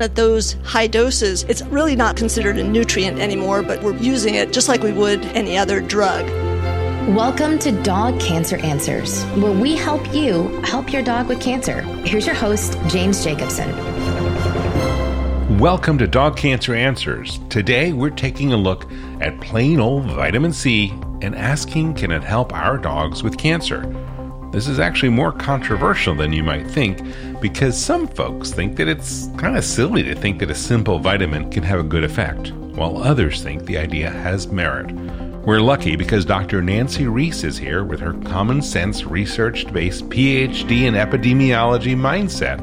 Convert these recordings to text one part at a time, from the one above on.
At those high doses, it's really not considered a nutrient anymore, but we're using it just like we would any other drug. Welcome to Dog Cancer Answers, where we help you help your dog with cancer. Here's your host, James Jacobson. Welcome to Dog Cancer Answers. Today we're taking a look at plain old vitamin C and asking can it help our dogs with cancer? This is actually more controversial than you might think because some folks think that it's kind of silly to think that a simple vitamin can have a good effect, while others think the idea has merit. We're lucky because Dr. Nancy Reese is here with her common sense, research based PhD in epidemiology mindset,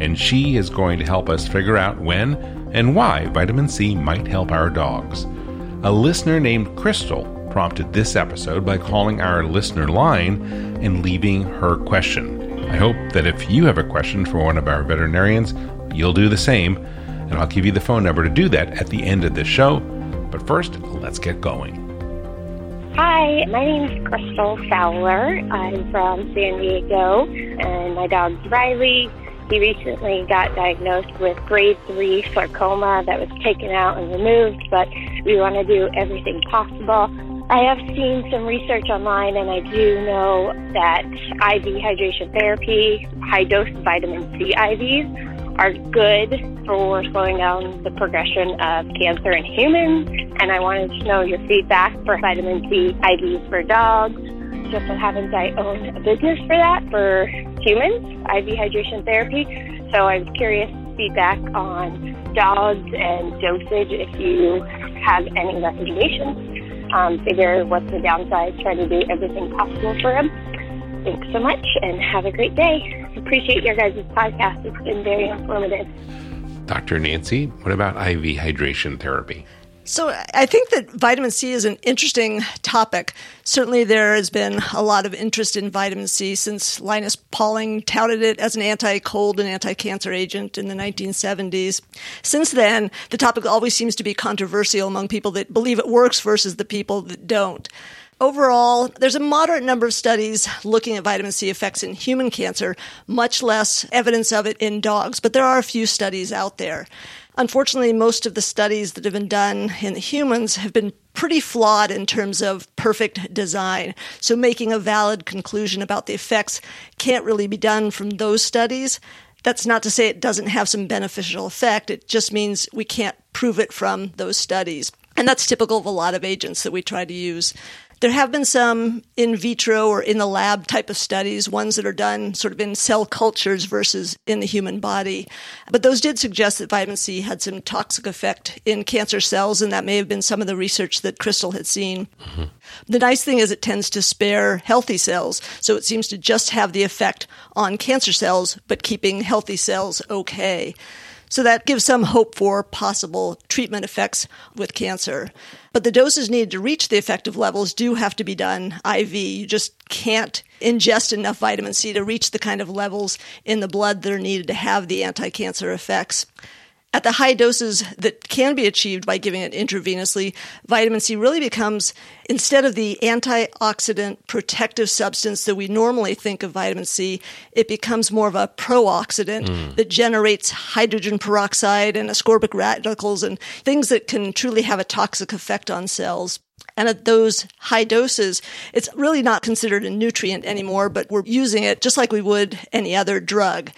and she is going to help us figure out when and why vitamin C might help our dogs. A listener named Crystal prompted this episode by calling our listener line and leaving her question. I hope that if you have a question for one of our veterinarians, you'll do the same, and I'll give you the phone number to do that at the end of this show. But first, let's get going. Hi, my name is Crystal Fowler. I'm from San Diego, and my dog's Riley. He recently got diagnosed with grade 3 sarcoma that was taken out and removed, but we want to do everything possible I have seen some research online, and I do know that IV hydration therapy, high dose vitamin C IVs, are good for slowing down the progression of cancer in humans. And I wanted to know your feedback for vitamin C IVs for dogs. Just so happens I own a business for that for humans, IV hydration therapy. So I was curious feedback on dogs and dosage if you have any recommendations um, figure what's the downside, try to do everything possible for them. Thanks so much and have a great day. Appreciate your guys' podcast. It's been very informative. Dr. Nancy, what about IV hydration therapy? So I think that vitamin C is an interesting topic. Certainly, there has been a lot of interest in vitamin C since Linus Pauling touted it as an anti-cold and anti-cancer agent in the 1970s. Since then, the topic always seems to be controversial among people that believe it works versus the people that don't. Overall, there's a moderate number of studies looking at vitamin C effects in human cancer, much less evidence of it in dogs, but there are a few studies out there. Unfortunately, most of the studies that have been done in humans have been pretty flawed in terms of perfect design. So making a valid conclusion about the effects can't really be done from those studies. That's not to say it doesn't have some beneficial effect. It just means we can't prove it from those studies. And that's typical of a lot of agents that we try to use. There have been some in vitro or in the lab type of studies, ones that are done sort of in cell cultures versus in the human body. But those did suggest that vitamin C had some toxic effect in cancer cells, and that may have been some of the research that Crystal had seen. Mm-hmm. The nice thing is it tends to spare healthy cells, so it seems to just have the effect on cancer cells, but keeping healthy cells okay. So that gives some hope for possible treatment effects with cancer. But the doses needed to reach the effective levels do have to be done IV. You just can't ingest enough vitamin C to reach the kind of levels in the blood that are needed to have the anti cancer effects. At the high doses that can be achieved by giving it intravenously, vitamin C really becomes, instead of the antioxidant protective substance that we normally think of vitamin C, it becomes more of a pro-oxidant mm. that generates hydrogen peroxide and ascorbic radicals and things that can truly have a toxic effect on cells. And at those high doses, it's really not considered a nutrient anymore, but we're using it just like we would any other drug.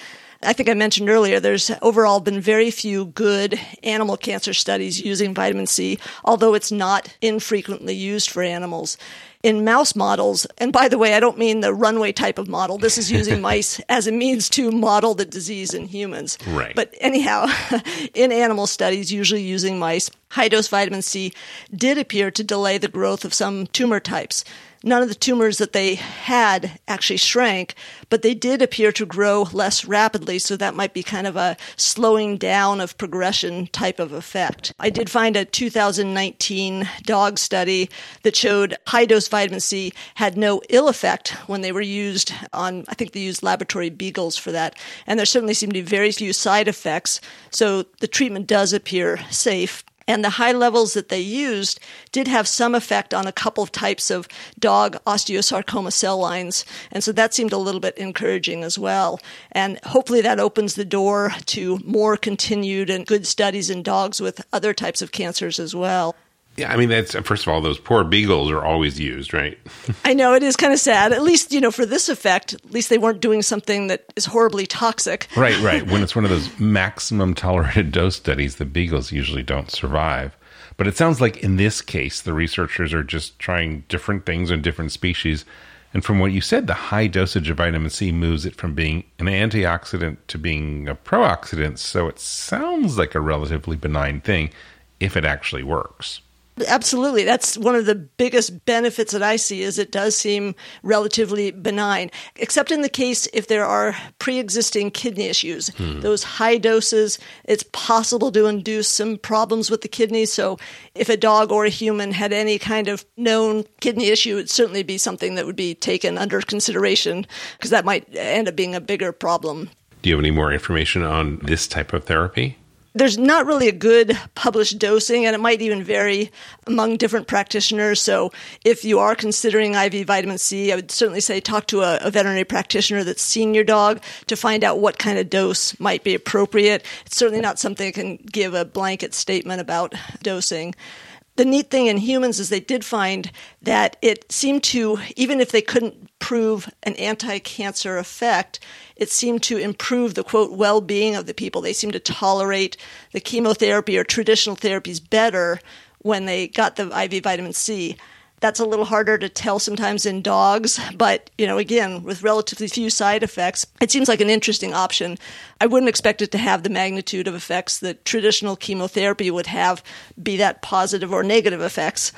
I think I mentioned earlier, there's overall been very few good animal cancer studies using vitamin C, although it's not infrequently used for animals. In mouse models, and by the way, I don't mean the runway type of model. This is using mice as a means to model the disease in humans. Right. But anyhow, in animal studies, usually using mice, high dose vitamin C did appear to delay the growth of some tumor types none of the tumors that they had actually shrank, but they did appear to grow less rapidly. So that might be kind of a slowing down of progression type of effect. I did find a 2019 dog study that showed high dose vitamin C had no ill effect when they were used on, I think they used laboratory beagles for that. And there certainly seemed to be very few side effects. So the treatment does appear safe And the high levels that they used did have some effect on a couple of types of dog osteosarcoma cell lines. And so that seemed a little bit encouraging as well. And hopefully that opens the door to more continued and good studies in dogs with other types of cancers as well. Yeah, I mean that's first of all, those poor beagles are always used, right? I know it is kind of sad. At least you know for this effect, at least they weren't doing something that is horribly toxic. Right, right. when it's one of those maximum tolerated dose studies, the beagles usually don't survive. But it sounds like in this case, the researchers are just trying different things on different species. And from what you said, the high dosage of vitamin C moves it from being an antioxidant to being a prooxidant. So it sounds like a relatively benign thing if it actually works. Absolutely. That's one of the biggest benefits that I see is it does seem relatively benign, except in the case if there are pre-existing kidney issues. Hmm. Those high doses, it's possible to induce some problems with the kidneys. So if a dog or a human had any kind of known kidney issue, it'd certainly be something that would be taken under consideration because that might end up being a bigger problem. Do you have any more information on this type of therapy? There's not really a good published dosing, and it might even vary among different practitioners. So, if you are considering IV vitamin C, I would certainly say talk to a, a, veterinary practitioner that's seen your dog to find out what kind of dose might be appropriate. It's certainly not something that can give a blanket statement about dosing the neat thing in humans is they did find that it seemed to, even if they couldn't prove an anti cancer effect, it seemed to improve the quote well being of the people. They seemed to tolerate the chemotherapy or traditional therapies better when they got the IV vitamin C. That's a little harder to tell sometimes in dogs, but you know, again, with relatively few side effects, it seems like an interesting option. I wouldn't expect it to have the magnitude of effects that traditional chemotherapy would have, be that positive or negative effects.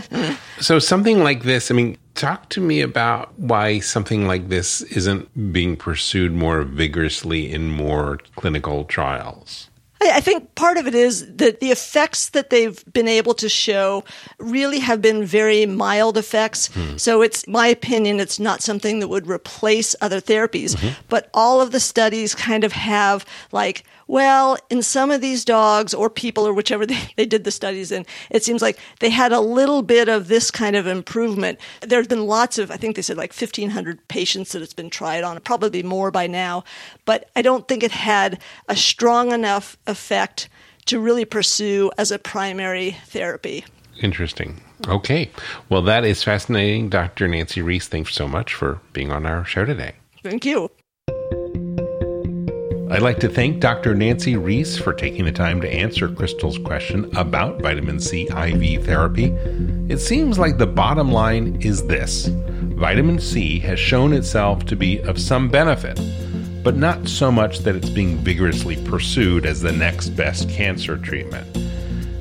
so something like this, I mean, talk to me about why something like this isn't being pursued more vigorously in more clinical trials. I think part of it is that the effects that they've been able to show really have been very mild effects. Hmm. So it's my opinion, it's not something that would replace other therapies, mm-hmm. but all of the studies kind of have like well, in some of these dogs or people or whichever they, they did the studies in, it seems like they had a little bit of this kind of improvement. There have been lots of, I think they said like 1,500 patients that it's been tried on, probably more by now, but I don't think it had a strong enough effect to really pursue as a primary therapy. Interesting. Okay. Well, that is fascinating. Dr. Nancy Reese, thanks so much for being on our show today. Thank you. I'd like to thank Dr. Nancy Reese for taking the time to answer Crystal's question about vitamin C IV therapy. It seems like the bottom line is this vitamin C has shown itself to be of some benefit, but not so much that it's being vigorously pursued as the next best cancer treatment.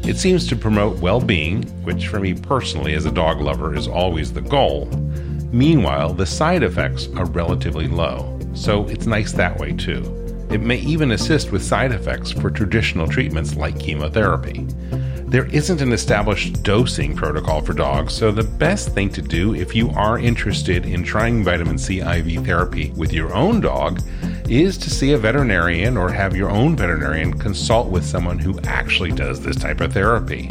It seems to promote well being, which for me personally as a dog lover is always the goal. Meanwhile, the side effects are relatively low, so it's nice that way too. It may even assist with side effects for traditional treatments like chemotherapy. There isn't an established dosing protocol for dogs, so the best thing to do if you are interested in trying vitamin C IV therapy with your own dog is to see a veterinarian or have your own veterinarian consult with someone who actually does this type of therapy.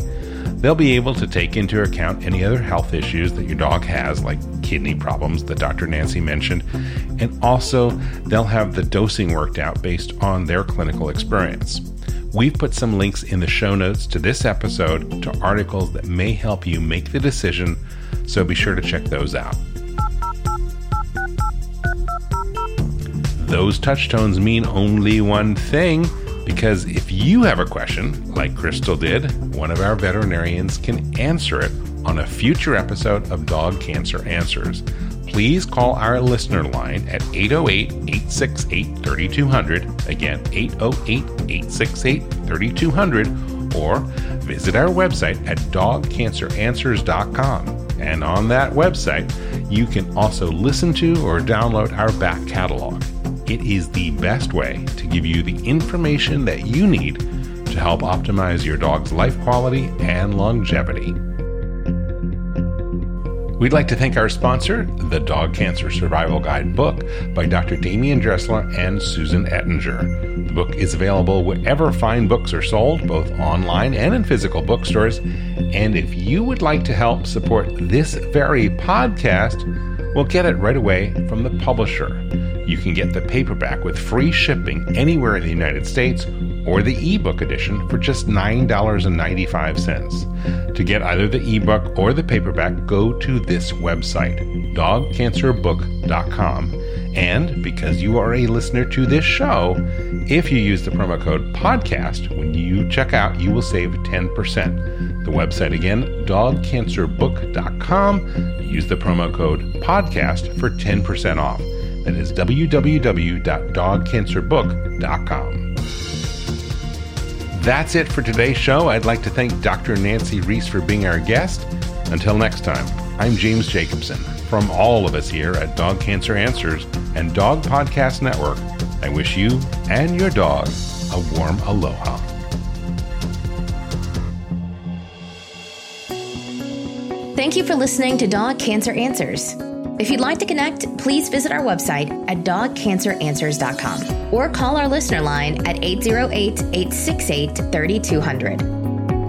They'll be able to take into account any other health issues that your dog has, like kidney problems that Dr. Nancy mentioned, and also they'll have the dosing worked out based on their clinical experience. We've put some links in the show notes to this episode to articles that may help you make the decision, so be sure to check those out. Those touchtones mean only one thing because if you have a question, like Crystal did, one of our veterinarians can answer it on a future episode of Dog Cancer Answers. Please call our listener line at 808 868 3200. Again, 808 868 3200. Or visit our website at dogcanceranswers.com. And on that website, you can also listen to or download our back catalog. It is the best way to give you the information that you need to help optimize your dog's life quality and longevity. We'd like to thank our sponsor, the Dog Cancer Survival Guide book by Dr. Demian Dressler and Susan Ettinger. The book is available wherever fine books are sold, both online and in physical bookstores. And if you would like to help support this very podcast, we'll get it right away from the publisher. You can get the paperback with free shipping anywhere in the United States or the ebook edition for just $9.95. To get either the ebook or the paperback, go to this website, dogcancerbook.com. And because you are a listener to this show, if you use the promo code podcast when you check out, you will save 10%. The website again, dogcancerbook.com. Use the promo code podcast for 10% off. That is www.dogcancerbook.com. That's it for today's show. I'd like to thank Dr. Nancy Reese for being our guest. Until next time, I'm James Jacobson. From all of us here at Dog Cancer Answers and Dog Podcast Network, I wish you and your dog a warm aloha. Thank you for listening to Dog Cancer Answers. If you'd like to connect, please visit our website at dogcanceranswers.com or call our listener line at 808 868 3200.